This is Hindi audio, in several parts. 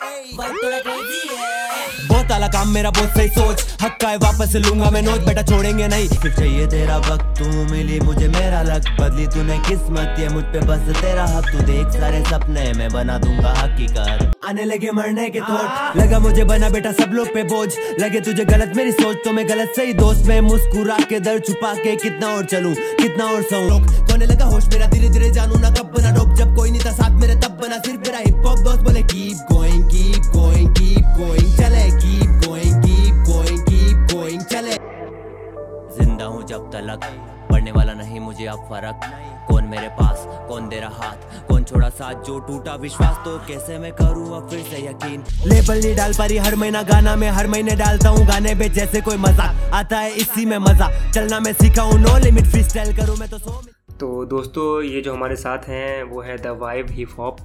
Hey, va. बहुत आला काम मेरा, बहुत सही सोच। हक्का है, वापस लूँगा मैं नोच, बेटा छोड़ेंगे नहीं। फिर चाहिए तेरा वक्त, तू मिली मुझे मेरा लक। बदली तूने किस्मत, ये मुझ पे बस तेरा हक। तू देख सारे सपने, मैं बना दूँगा हकीकत। आने लगे मरने के थॉट लगा मुझे बना बेटा सब लोग पे बोझ। लगे तुझे गलत मेरी सोच तो मैं गलत सही दोस्त। मैं मुस्कुरा के दर छुपा के कितना और चलूँ, कितना और सऊं। कोने लगा होश मेरा धीरे धीरे जानू ना कब बना रोक। जब कोई नहीं था साथ मेरे, तब बना सिर्फ़ मेरा हिप हॉप दोस्त। बोले keep going keep going keep going जब पढ़ने वाला नहीं, मुझे अब फ़र्क। कौन मेरे पास, कौन दे रहा हाथ। कौन छोड़ा साथ, जो टूटा विश्वास। तो कैसे मैं करूँ अब फिर से यकीन? लेबल नहीं डाल पारी हर महीना गाना में हर महीने डालता हूँ। गाने पे जैसे कोई मज़ा आता है, इसी में मज़ा। चलना मैं सीखा हूँ नो लिमिट फ्री स्टाइल करूँ मैं तो सो तो दोस्तों, ये जो हमारे साथ हैं, वो है द वाइब हिप हॉप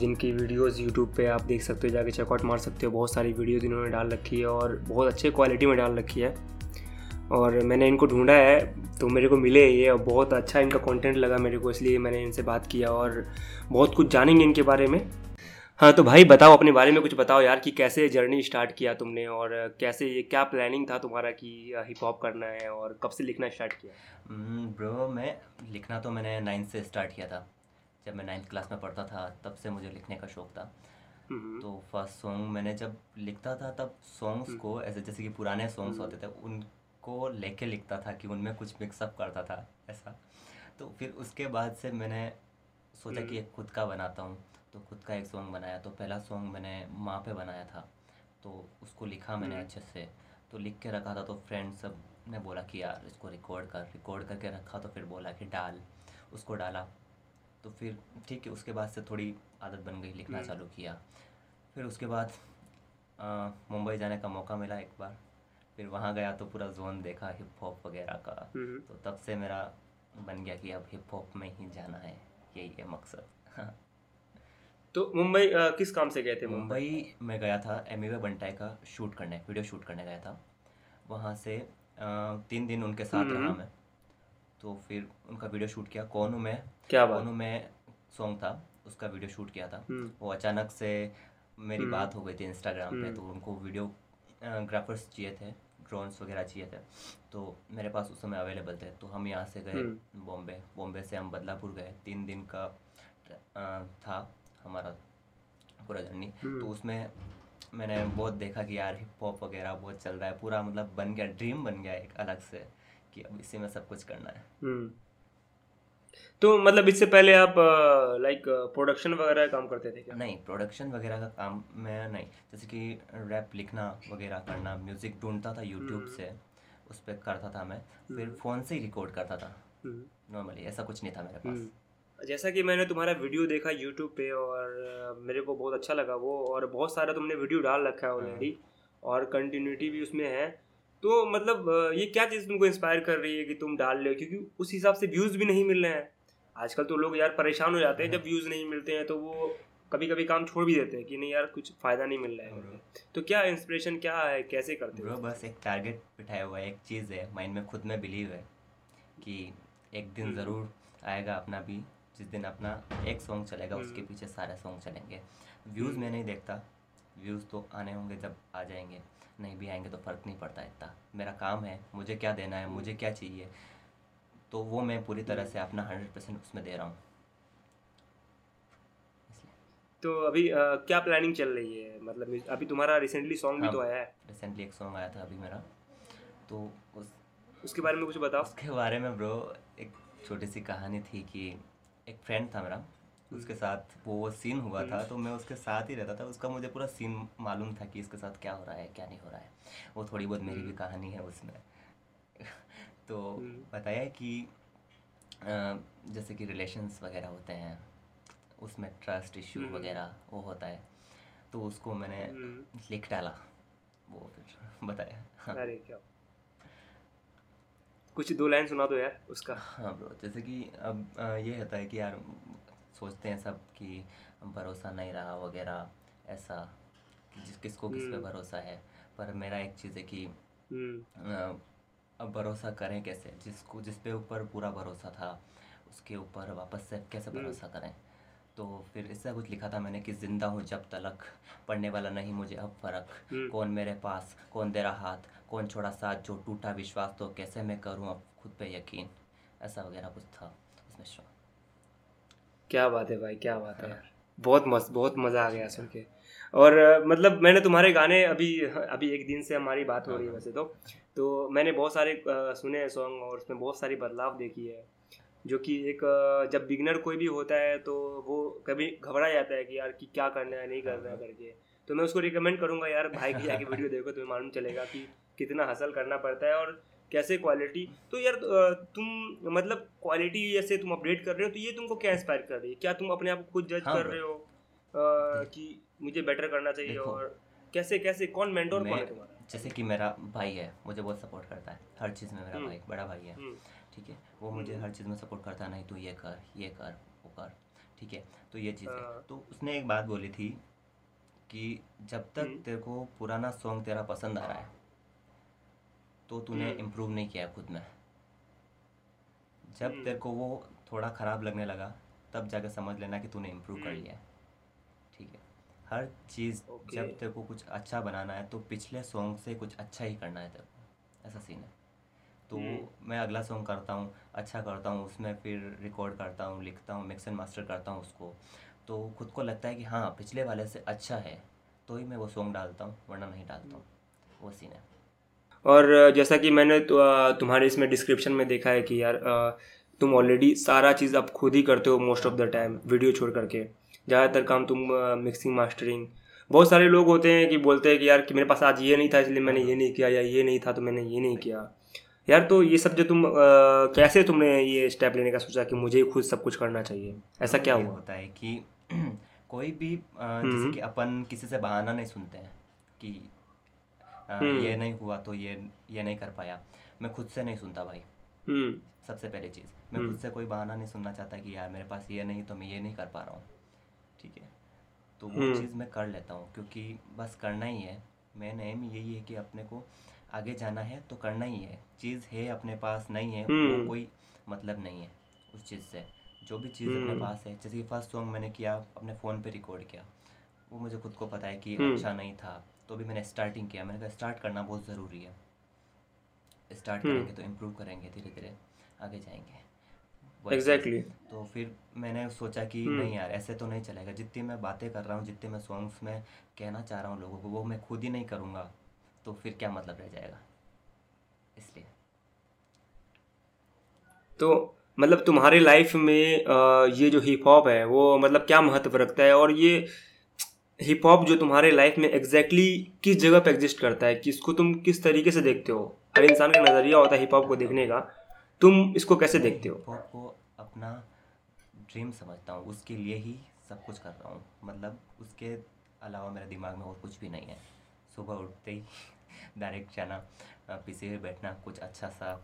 जिनकी वीडियोस यूट्यूब पे आप देख सकते हो, जाके चेकआउट मार सकते हो। बहुत सारी वीडियोस इन्होंने डाल रखी है और बहुत अच्छे क्वालिटी में डाल रखी है। और मैंने इनको ढूंढा है तो मेरे को मिले ये और बहुत अच्छा इनका कंटेंट लगा मेरे को इसलिए मैंने इनसे बात किया और बहुत कुछ जानेंगे इनके बारे में। हाँ तो भाई बताओ अपने बारे में कुछ बताओ यार कि कैसे जर्नी स्टार्ट किया तुमने और कैसे ये क्या प्लानिंग था तुम्हारा कि हिप हॉप करना है और कब से लिखना स्टार्ट किया? ब्रो हम्म, मैं लिखना तो मैंने नाइन्थ से स्टार्ट किया था। जब मैं नाइन्थ क्लास में पढ़ता था तब से मुझे लिखने का शौक था। हम्म। तो फ़र्स्ट सॉन्ग मैंने जब लिखता था तब सॉन्ग्स हम्म। को ऐसे जैसे कि पुराने सॉन्ग्स होते थे उनको लेके लिखता था कि उनमें कुछ मिक्सअप करता था ऐसा। तो फिर उसके बाद से मैंने सोचा कि एक खुद का बनाता हूँ। तो खुद का एक सॉन्ग बनाया। तो पहला सॉन्ग मैंने माँ पे बनाया था। तो उसको लिखा मैंने अच्छे से। तो लिख के रखा था तो फ्रेंड सबने बोला कि यार इसको रिकॉर्ड कर। रिकॉर्ड करके रखा तो फिर बोला कि डाल। उसको डाला। तो फिर ठीक है उसके बाद से थोड़ी आदत बन गई लिखना चालू किया। फिर उसके बाद मुंबई जाने का मौका मिला एक बार। फिर वहाँ गया तो पूरा जोन देखा हिप हॉप वगैरह का। तो तब से मेरा बन गया कि अब हिप हॉप में ही जाना है यही है मकसद। हाँ। तो मुंबई किस काम से गए थे मुंबई में गया था एम ए बंटाई का शूट करने वीडियो शूट करने गया था। वहाँ से आ, तीन दिन उनके साथ रहा। मैं। तो फिर उनका वीडियो शूट किया। कौन में क्या कौन में सॉन्ग था उसका वीडियो शूट किया था। हम्म। वो अचानक से मेरी हम्म। बात हो गई थी इंस्टाग्राम पे हम्म। तो उनको वीडियो ग्राफर्स चाहिए थे ड्रोन्स वगैरह चाहिए थे तो मेरे पास उस समय अवेलेबल थे तो हम यहाँ से गए बॉम्बे बॉम्बे से हम बदलापुर गए तीन दिन का था हमारा पूरा जर्नी तो उसमें मैंने बहुत देखा कि यार हिप हॉप वगैरह बहुत चल रहा है पूरा मतलब बन गया ड्रीम बन गया एक अलग से कि अब इसी में सब कुछ करना है। हम्म। तो मतलब इससे पहले आप लाइक प्रोडक्शन वगैरह काम करते थे क्या? नहीं प्रोडक्शन वगैरह का काम मैं नहीं। जैसे कि रैप लिखना वगैरह करना म्यूज़िक ढूंढता था यूट्यूब हम्म। से उस पर करता था मैं। फिर फ़ोन से ही रिकॉर्ड करता था। हम्म। नॉर्मली ऐसा कुछ नहीं था मेरे पास। जैसा कि मैंने तुम्हारा वीडियो देखा यूट्यूब पे और मेरे को बहुत अच्छा लगा वो और बहुत सारा तुमने वीडियो डाल रखा है ऑलरेडी और कंटिन्यूटी भी उसमें है। तो मतलब ये क्या चीज़ तुमको इंस्पायर कर रही है कि तुम डाल रहे हो? क्योंकि उस हिसाब से व्यूज़ भी नहीं मिल रहे हैं। आजकल तो लोग यार परेशान हो जाते हैं जब व्यूज़ नहीं मिलते हैं तो वो कभी कभी काम छोड़ भी देते हैं कि नहीं यार कुछ फ़ायदा नहीं मिल रहा है। तो क्या इंस्पिरेशन क्या है? कैसे करते हो? बस एक टारगेट बिठाया हुआ है एक चीज़ है माइंड में खुद में बिलीव है कि एक दिन ज़रूर आएगा अपना भी जिस दिन अपना एक सॉन्ग चलेगा उसके पीछे सारे सॉन्ग चलेंगे। व्यूज़ मैं नहीं देखता व्यूज़ तो आने होंगे जब आ जाएँगे नहीं भी आएँगे तो फ़र्क नहीं पड़ता इतना। मेरा काम है मुझे क्या देना है मुझे क्या चाहिए तो वो मैं पूरी तरह से अपना हंड्रेड परसेंट उसमें दे रहा हूँ। तो अभी आ, क्या प्लानिंग चल रही है? मतलब अभी तुम्हारा रिसेंटली सॉन्ग भी हाँ, तो आया है। रिसेंटली एक सॉन्ग आया था अभी मेरा। तो उस उसके बारे में कुछ बताओ। उसके बारे में ब्रो एक छोटी सी कहानी थी कि एक फ्रेंड था मेरा उसके साथ वो वो सीन हुआ था तो मैं उसके साथ ही रहता था। उसका मुझे पूरा सीन मालूम था कि इसके साथ क्या हो रहा है क्या नहीं हो रहा है। वो थोड़ी बहुत मेरी भी कहानी है उसमें। तो बताया कि जैसे कि रिलेशंस वगैरह होते हैं उसमें ट्रस्ट इश्यू वगैरह वो होता है तो उसको मैंने लिख डाला वो फिर बताया। हाँ। अरे क्या। कुछ दो लाइन सुना दो यार उसका। हाँ ब्रो जैसे कि अब ये होता है कि यार सोचते हैं सब कि भरोसा नहीं रहा वगैरह ऐसा कि जिस किसको किस पे भरोसा है। पर मेरा एक चीज़ है कि अब भरोसा करें कैसे? जिसको जिस पे ऊपर पूरा भरोसा था उसके ऊपर वापस से कैसे भरोसा करें? तो फिर इससे कुछ लिखा था मैंने कि ज़िंदा हूँ जब तलक पढ़ने वाला नहीं मुझे अब फ़र्क। हम्म। कौन मेरे पास कौन दे रहा हाथ कौन छोड़ा साथ जो टूटा विश्वास तो कैसे मैं करूँ अब खुद पे यकीन? ऐसा वगैरह कुछ था उसमें शो। क्या बात है भाई क्या बात है यार। बहुत मस्त बहुत मज़ा आ गया सुन के। और मतलब मैंने तुम्हारे गाने अभी अभी एक दिन से हमारी बात हो रही है वैसे तो। तो मैंने बहुत सारे सुने हैं सॉन्ग और उसमें बहुत सारी बदलाव देखी है। जो कि एक जब बिगनर कोई भी होता है तो वो कभी घबरा जाता है कि यार कि क्या करना है नहीं करना है करके। तो मैं उसको रिकमेंड करूँगा यार भाई की जाके वीडियो देखो तुम्हें मालूम चलेगा कि कितना हासिल करना पड़ता है। और कैसे क्वालिटी तो यार तुम मतलब क्वालिटी जैसे तुम अपडेट कर रहे हो तो ये तुमको क्या इंस्पायर कर रही है? क्या तुम अपने आप को खुद जज हाँ कर रहे हो कि मुझे बेटर करना चाहिए और कैसे कैसे कौन मेंटोर कौन है तुम्हारा? जैसे कि मेरा भाई है मुझे बहुत सपोर्ट करता है हर चीज़ में मेरा हम्म। भाई बड़ा भाई है हम्म, ठीक है? वो मुझे हर चीज़ में सपोर्ट करता है नहीं तू ये कर ये कर वो कर ठीक है? तो ये चीज़ है। हाँ। तो उसने एक बात बोली थी कि जब तक हम्म। तेरे को पुराना सॉन्ग तेरा पसंद आ रहा है तो तूने हम्म। इम्प्रूव नहीं किया है खुद में जब हम्म। तेरे को वो थोड़ा ख़राब लगने लगा तब जाकर समझ लेना कि तूने इम्प्रूव कर हम्म। लिया है ठीक है हर चीज़ Okay. जब तेरे को कुछ अच्छा बनाना है तो पिछले सॉन्ग से कुछ अच्छा ही करना है तेरे को ऐसा सीन है तो हम्म। मैं अगला सॉन्ग करता हूँ अच्छा करता हूँ उसमें फिर रिकॉर्ड करता हूँ लिखता हूँ मिक्स एंड मास्टर करता हूँ उसको तो खुद को लगता है कि हाँ पिछले वाले से अच्छा है तो ही मैं वो सॉन्ग डालता हूँ वरना नहीं डालता हूँ वो सीन है और जैसा कि मैंने तो, तुम्हारे इसमें डिस्क्रिप्शन में देखा है कि यार तुम ऑलरेडी सारा चीज़ अब खुद ही करते हो most of the time video छोड़ करके। ज़्यादातर काम तुम मिक्सिंग मास्टरिंग बहुत सारे लोग होते हैं कि बोलते हैं कि यार कि मेरे पास आज ये नहीं था इसलिए मैंने ये नहीं किया या ये नहीं था तो मैंने ये नहीं किया। यार तो ये सब जो तुम अ, कैसे तुमने ये स्टेप लेने का सोचा कि मुझे खुद सब कुछ करना चाहिए? ऐसा क्या हुआ? होता है कि कोई भी अ, जैसे कि अपन किसी से बहाना नहीं सुनते हैं कि हम्म। ये नहीं हुआ तो ये ये नहीं कर पाया। मैं खुद से नहीं सुनता भाई। हम्म। सबसे पहली चीज़। मैं खुद से कोई बहाना नहीं सुनना चाहता कि यार मेरे पास ये नहीं तो मैं ये नहीं कर पा रहा हूँ। ठीक है? तो वो हम्म। चीज़ मैं कर लेता हूँ क्योंकि बस करना ही है। मेन एम यही है कि अपने को आगे जाना है तो करना ही है। चीज़ है अपने पास नहीं है वो हम्म। कोई मतलब नहीं है उस चीज़ से। जो भी चीज़ अपने हम्म। पास है जैसे कि फ़र्स्ट सॉन्ग मैंने किया अपने फ़ोन पे रिकॉर्ड किया। वो मुझे खुद को पता है कि हम्म। अच्छा नहीं था। तो भी मैंने स्टार्टिंग किया। मैंने कहा स्टार्ट करना बहुत ज़रूरी है। Start hmm. करेंगे तो इम्प्रूव करेंगे धीरे धीरे आगे जाएँगे। एग्जैक्टली तो फिर मैंने सोचा कि हम्म। नहीं यार ऐसे तो नहीं चलेगा। जितनी मैं बातें कर रहा हूँ जितने मैं सॉन्ग्स में कहना चाह रहा हूँ लोगों को वो मैं खुद ही नहीं करूँगा। तो फिर क्या मतलब रह जाएगा? इसलिए। तो मतलब तुम्हारी लाइफ में ये जो हिप हॉप है वो मतलब क्या महत्व रखता है? और ये हिप हॉप जो तुम्हारे लाइफ में एग्जैक्टली exactly किस जगह पे एग्जिस्ट करता है किसको तुम किस तरीके से देखते हो? हर इंसान का नज़रिया होता है हिप हॉप को देखने का। तुम इसको कैसे देखते हो? हिप हॉप को अपना ड्रीम समझता हूँ उसके लिए ही सब कुछ कर रहा हूँ। मतलब उसके अलावा मेरे दिमाग में और कुछ भी नहीं है। सुबह उठते ही डायरेक्ट जाना पीछे में बैठना कुछ अच्छा सा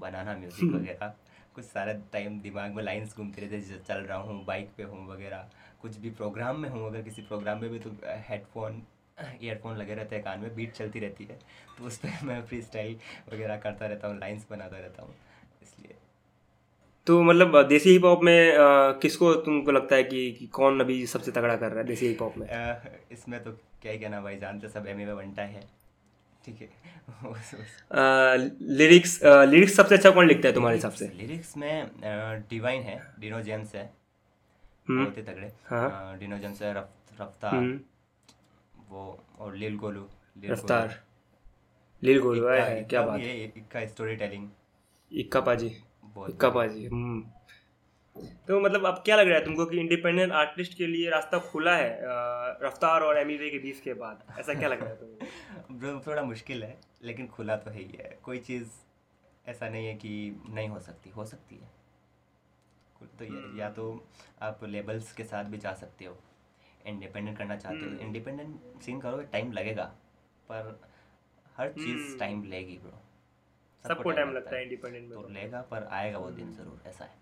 बनाना म्यूज़िक वगैरह। कुछ सारा टाइम दिमाग में लाइंस घूमते रहते जैसे चल रहा हूँ बाइक पे हूँ वगैरह। कुछ भी प्रोग्राम में हूँ अगर किसी प्रोग्राम में भी तो हेडफोन ईयरफोन लगे रहते हैं कान में बीट चलती रहती है। तो उस पर मैं फ्री स्टाइल वगैरह करता रहता हूँ लाइन्स बनाता रहता हूँ इसलिए। तो मतलब देसी हिप हॉप में किसको तुमको लगता है कि, कि कौन अभी सबसे तगड़ा कर रहा है देसी हिप हॉप में इसमें तो क्या ही कहना भाई जानते सब एम में बनता है। ठीक है। लिरिक्स लिरिक्स सबसे अच्छा कौन लिखता है तुम्हारे हिसाब से? लिरिक्स में डिवाइन है डिनो जेम्स है। बहुत ही तगड़े। अह, डिनो जेम्स है रफ्तार वो और लिल गोलू रफ्तार लील गोलू है क्या बात है है इक्का स्टोरी टेलिंग इक्का पाजी इक्का पाजी तो मतलब अब क्या लग रहा है तुमको कि इंडिपेंडेंट आर्टिस्ट के लिए रास्ता खुला है रफ्तार और एमिवे के बीच के बाद? ऐसा क्या लग रहा है तुमको ब्रो थोड़ा मुश्किल है लेकिन खुला तो है ही है। कोई चीज़ ऐसा नहीं है कि नहीं हो सकती। हो सकती है। तो ये तो आप लेबल्स के साथ भी जा सकते हो। इंडिपेंडेंट करना चाहते हो। इंडिपेंडेंट सीन करोगे टाइम लगेगा। पर हर चीज़। टाइम लेगी ब्रो सबको टाइम लगता है इंडिपेंडेंट में तो तो। लेगा पर आएगा वो दिन ज़रूर ऐसा है।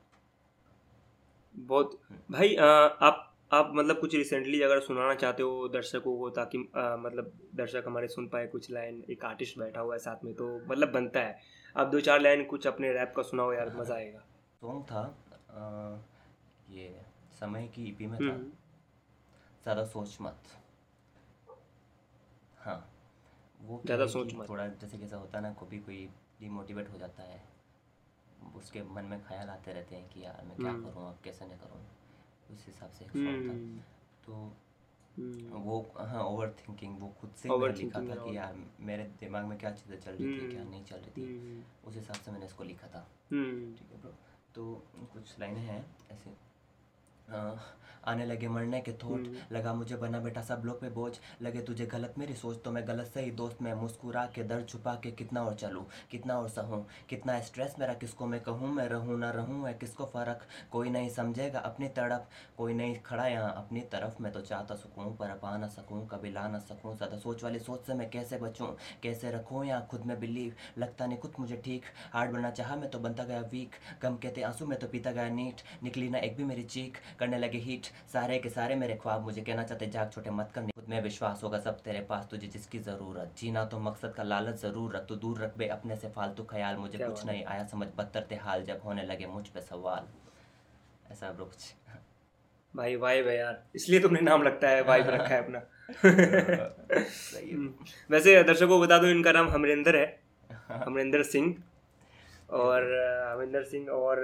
बहुत भाई अ, आप आप मतलब कुछ रिसेंटली अगर सुनाना चाहते हो दर्शकों को ताकि अ, मतलब दर्शक हमारे सुन पाए कुछ लाइन। एक आर्टिस्ट बैठा हुआ है साथ में तो मतलब बनता है। आप दो चार लाइन कुछ अपने रैप का सुनाओ यार मज़ा आएगा। सॉन्ग था। ये समय की ईपी में था। हम्म। ज़्यादा सोच मत। हाँ वो क्या ज़्यादा है सोच कि मत। थोड़ा जैसे कैसा होता है ना कभी कोई डिमोटिवेट हो जाता है उसके मन में ख्याल आते रहते हैं कि यार मैं क्या हम्म। करूँ अब कैसे नहीं करूँ उस हिसाब से एक सॉन्ग था। हम्म। तो हम्म। वो हाँ ओवर थिंकिंग वो खुद से मैंने लिखा था और- कि यार मेरे दिमाग में क्या चीज़ें चल रही थी क्या हम्म। नहीं चल रही थी हम्म। उस हिसाब से मैंने इसको लिखा था। हम्म। ठीक है ब्रो तो कुछ लाइनें हैं ऐसे। अ, आने लगे मरने के थॉट। हम्म। लगा मुझे बना बेटा सब लोग पे बोझ। लगे तुझे गलत मेरी सोच तो मैं गलत सही दोस्त मैं मुस्कुरा के दर्द छुपा के कितना और चलूँ कितना और सहूँ। कितना स्ट्रेस मेरा किसको मैं कहूँ मैं रहूँ ना रहूँ है किसको फ़र्क? कोई नहीं समझेगा अपनी तड़प। कोई नहीं खड़ा यहाँ अपनी तरफ़। मैं तो चाहता सकूँ पर पा ना सकूँ कभी ला ना सकूँ। ज़्यादा सोच वाली सोच से मैं कैसे बचूँ? कैसे रखूँ यहाँ खुद में बिलीव लगता नहीं खुद मुझे ठीक। हार्ड बनना चाहा मैं तो बनता गया वीक गम कहते आँसू मैं तो पीता गया नीट। निकली ना एक भी मेरी चीख। करने लगे हीट। सारे के सारे मेरे ख्वाब मुझे कहना चाहते जाग छोटे मत कर खुद में विश्वास होगा सब तेरे पास तुझे जिसकी ज़रूरत। जीना तो मकसद का लालच ज़रूर रख तू दूर रख बे अपने से फालतू ख्याल। मुझे कुछ नहीं आया समझ बदतर थे हाल जब होने लगे मुझ पे सवाल। ऐसा ब्रो कुछ। भाई वाइब है यार। इसलिए तुमने नाम लगता है वाइब रखा है अपना। वैसे दर्शकों को बता दूँ इनका नाम हमरिंदर है। हमरिंदर सिंह। और अ, हमिंदर सिंह और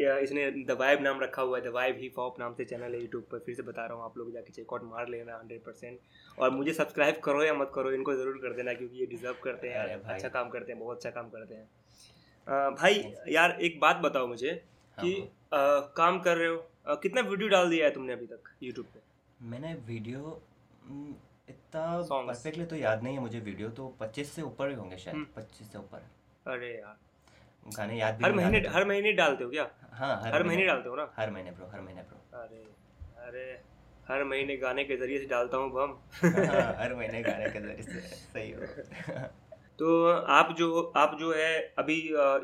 इसने द वाइब नाम रखा हुआ है द वाइब हिप हॉप नाम से चैनल है यूट्यूब पर फिर से बता रहा हूँ आप लोग जाके चेकआउट मार लेना हंड्रेड परसेंट और मुझे सब्सक्राइब करो या मत करो इनको ज़रूर कर देना क्योंकि ये डिजर्व करते हैं अच्छा काम करते हैं बहुत अच्छा काम करते हैं। भाई यार एक बात बताओ मुझे कि अ, काम कर रहे हो कितना वीडियो डाल दिया है तुमने अभी तक यूट्यूब पे? मैंने वीडियो हम्म, इतना परफेक्टली तो याद नहीं है मुझे वीडियो तो पच्चीस से ऊपर ही होंगे शायद हम्म। पच्चीस से ऊपर। अरे यार। गाने याद भी हर महीने हर महीने डालते हो क्या? हाँ हर हर महीने। डालते हो ना? हर महीने ब्रो हर महीने ब्रो अरे अरे हर महीने गाने के ज़रिए से डालता हूँ बम हाँ, हर महीने गाने के ज़रिए से सही हो। तो आप जो आप जो है अभी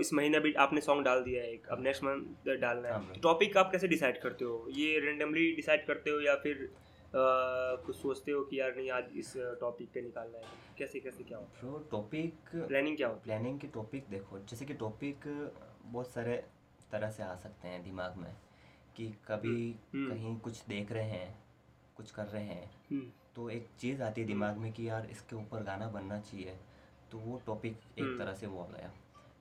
इस महीने भी आपने सॉन्ग डाल दिया है एक अब नेक्स्ट मंथ डालना हाँ। है टॉपिक आप कैसे डिसाइड करते हो? ये रेंडमली डिसाइड करते हो या फिर कुछ सोचते हो कि यार नहीं आज इस टॉपिक पे निकालना है। कैसे कैसे क्या हो ब्रो टॉपिक प्लानिंग क्या होती प्लानिंग की टॉपिक देखो जैसे कि टॉपिक बहुत सारे तरह से आ सकते हैं दिमाग में कि कभी हम्म। कहीं कुछ देख रहे हैं कुछ कर रहे हैं है तो एक चीज़ आती है दिमाग में कि यार इसके ऊपर गाना बनना चाहिए तो वो टॉपिक एक हम्म। तरह से वो आ गया।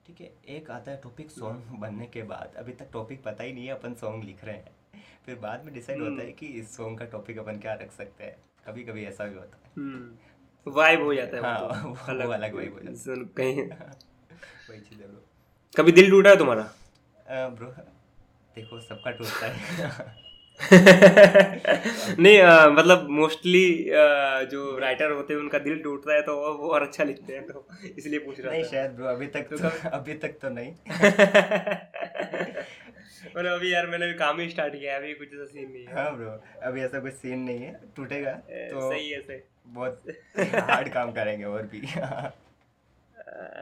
ठीक है एक आता है टॉपिक सॉन्ग बनने के बाद अभी तक टॉपिक पता ही नहीं है अपन सॉन्ग लिख रहे हैं। फिर बाद में डिसाइड होता है कि इस सॉन्ग का टॉपिक अपन क्या रख सकते हैं। कभी कभी ऐसा भी होता है। वाइब हो जाता है हाँ, वो तो, वो- वो अलग vibe हो जाता है। कहीं। वही चीज़ है ब्रो कभी दिल टूटा है तुम्हारा? ब्रो देखो सबका टूटता है। नहीं अ, मतलब मोस्टली जो राइटर होते हैं उनका दिल टूटता है तो वो वो और अच्छा लिखते हैं तो इसलिए पूछ रहा नहीं शायद ब्रो अभी तक तो अभी तक तो नहीं। और अभी यार मैंने भी काम ही स्टार्ट किया है अभी कुछ ऐसा सीन नहीं है। हाँ ब्रो अभी ऐसा कुछ सीन नहीं है टूटेगा तो सही है सही। बहुत हार्ड काम करेंगे और भी।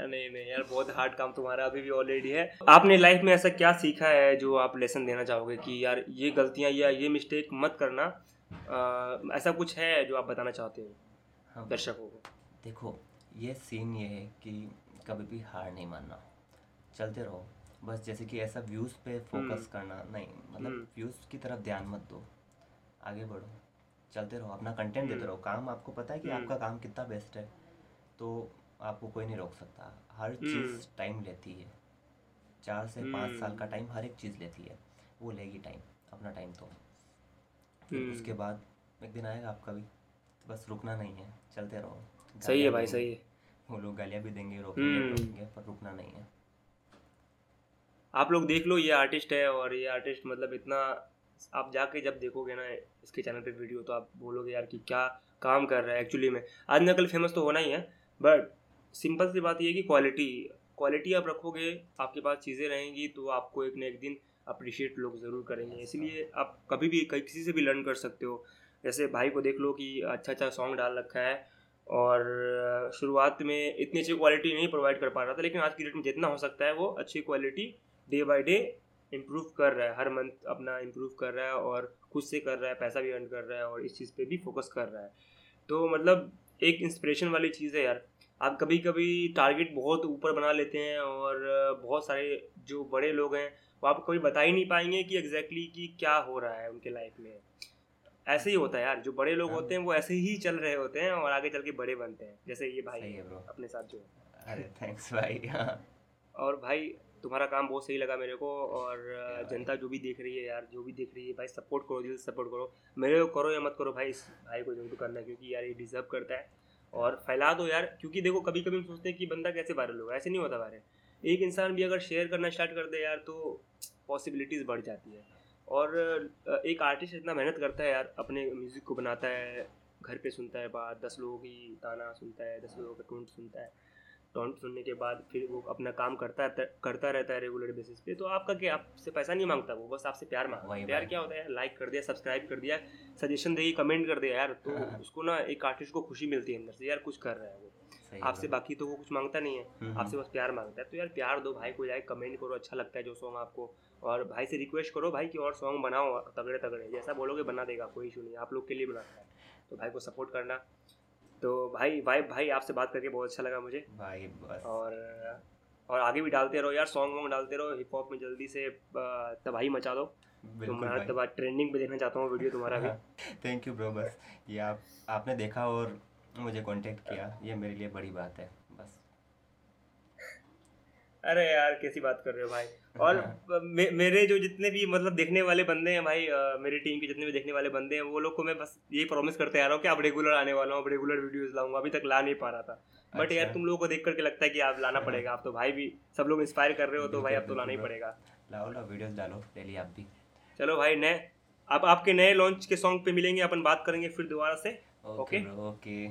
नहीं नहीं यार बहुत हार्ड काम तुम्हारा अभी भी ऑलरेडी है। आपने लाइफ में ऐसा क्या सीखा है जो आप लेसन देना चाहोगे कि यार ये गलतियाँ या ये मिस्टेक मत करना? अ, ऐसा कुछ है जो आप बताना चाहते हो हाँ दर्शकों को? देखो ये सीन ये है कि कभी भी हार नहीं मानना। चलते रहो। बस जैसे कि ऐसा व्यूज़ पे फोकस करना नहीं मतलब हम्म। व्यूज़ की तरफ़ ध्यान मत दो आगे बढ़ो चलते रहो अपना कंटेंट देते रहो काम आपको पता है कि हम्म। आपका काम कितना बेस्ट है तो आपको कोई नहीं रोक सकता हर हम्म। चीज़ टाइम लेती है चार से पाँच साल का हम्म। टाइम हर एक चीज़ लेती है वो लेगी टाइम अपना टाइम तो फिर हम्म। उसके बाद एक दिन आएगा आपका भी तो बस रुकना नहीं है चलते रहो सही है भाई सही है वो लोग गालियाँ भी देंगे रोकेंगे हम्म। रोकेंगे पर रुकना नहीं है आप लोग देख लो ये आर्टिस्ट है और ये आर्टिस्ट मतलब इतना आप जाके जब देखोगे ना इसके चैनल पे वीडियो तो आप बोलोगे यार कि क्या काम कर रहा है एक्चुअली में। आज न कल फ़ेमस तो होना ही है बट सिंपल सी बात ये है कि क्वालिटी क्वालिटी आप रखोगे आपके पास चीज़ें रहेंगी तो आपको एक ना एक दिन अप्रिशिएट लोग ज़रूर करेंगे। इसलिए आप कभी भी कहीं किसी से भी लर्न कर सकते हो। जैसे भाई को देख लो कि अच्छा अच्छा सॉन्ग डाल रखा है और शुरुआत में इतनी अच्छी क्वालिटी नहीं प्रोवाइड कर पा रहा था लेकिन आज की डेट में जितना हो सकता है वो अच्छी quality day by day improve कर रहा है हर मंथ अपना इम्प्रूव कर रहा है और खुद से कर रहा है पैसा भी अर्न कर रहा है और इस चीज़ पे भी फोकस कर रहा है। तो मतलब एक इंस्पिरेशन वाली चीज़ है यार। आप कभी कभी टारगेट बहुत ऊपर बना लेते हैं और बहुत सारे जो बड़े लोग हैं वो आप कभी बता ही नहीं पाएँगे कि एग्जैक्टली exactly कि क्या हो रहा है उनके लाइफ में। ऐसे ही होता है यार जो बड़े लोग हाँ। होते हैं वो ऐसे ही चल रहे होते हैं और आगे चल के बड़े बनते हैं जैसे ये भाई है अपने साथ जो अरे थैंक्स भाई। हाँ। और भाई तुम्हारा काम बहुत सही लगा मेरे को और जनता जो भी देख रही है यार जो भी देख रही है भाई सपोर्ट करो दिल सपोर्ट करो। मेरे को करो या मत करो भाई इस भाई को ज़रूर करना क्योंकि यार ये डिजर्व करता है। और फैला दो यार क्योंकि देखो कभी कभी हम सोचते हैं कि बंदा कैसे वायरल होगा ऐसे नहीं होता वायरल एक इंसान भी अगर शेयर करना स्टार्ट कर दे यार तो पॉसिबिलिटीज़ बढ़ जाती है। और एक आर्टिस्ट इतना मेहनत करता है यार अपने म्यूज़िक को बनाता है घर पे सुनता है बात दस लोगों की ताना सुनता है दस लोगों का टोंट सुनता है। टोंट सुनने के बाद फिर वो अपना काम करता है करता रहता है रेगुलर बेसिस पे तो आपका क्या आपसे पैसा नहीं माँगता वो बस आपसे प्यार माँगता है। प्यार क्या होता है लाइक कर दिया सब्सक्राइब कर दिया सजेशन देगी कमेंट कर दिया यार तो उसको ना एक आर्टिस्ट को खुशी मिलती है अंदर से यार कुछ कर रहा है वो। आपसे बाकी तो वो कुछ माँगता नहीं है हम्म, हम्म। आपसे बस प्यार माँगता है तो यार प्यार दो भाई को जाए कमेंट करो अच्छा लगता है जो सॉन्ग आपको और भाई से रिक्वेस्ट करो भाई कि और सॉन्ग बनाओ तगड़े तगड़े जैसा बोलोगे बना देगा कोई इशू नहीं आप लोग के लिए बनाता है। तो भाई को सपोर्ट करना तो भाई भाई भाई आपसे बात करके बहुत अच्छा लगा मुझे। भाई बस। और और आगे भी डालते रहो यार सॉन्ग वॉन्ग डालते रहो हिप हॉप में जल्दी से तबाही मचा दो। तुम्हारा तब ट्रेंडिंग पे देखना चाहता हूँ वीडियो तुम्हारा भी। थैंक यू ब्रो बस। ये आप आपने देखा और मुझे कांटेक्ट किया। ये मेरे लिए बड़ी बात है बस। अरे यार कैसी बात कर रहे हो भाई? और हाँ। मे, मेरे जो जितने भी मतलब देखने वाले बंदे हैं भाई आ, मेरी टीम के जितने भी देखने वाले बंदे हैं वो लोग को मैं बस यही प्रॉमिस करते आ रहा हूँ कि आप रेगुलर आने वाला हूँ रेगुलर वीडियोस लाऊँगा। अभी तक ला नहीं पा रहा था। बट अच्छा। यार तुम लोगों को देख करके लगता है कि आप लाना। पड़ेगा। आप तो भाई भी सब लोग इंस्पायर कर रहे हो तो भाई अब तो लाना ही पड़ेगा। लाओ लाओ वीडियोस डालो डेली आप भी। चलो भाई नए अब आपके नए लॉन्च के सॉन्ग पे मिलेंगे अपन बात करेंगे फिर दोबारा से। ओके ओके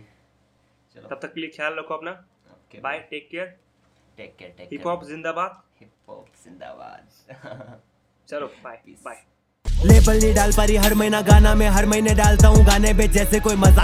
चलो। तब तक के लिए ख्याल रखो अपना। Bye take care take care take hip hop जिंदाबाद। हिप हॉप जिंदाबाद चलो बाय बाय लेबल नहीं डाल पा रही हर महीना गाना में हर महीने डालता हूँ गाने पे जैसे कोई मज़ाक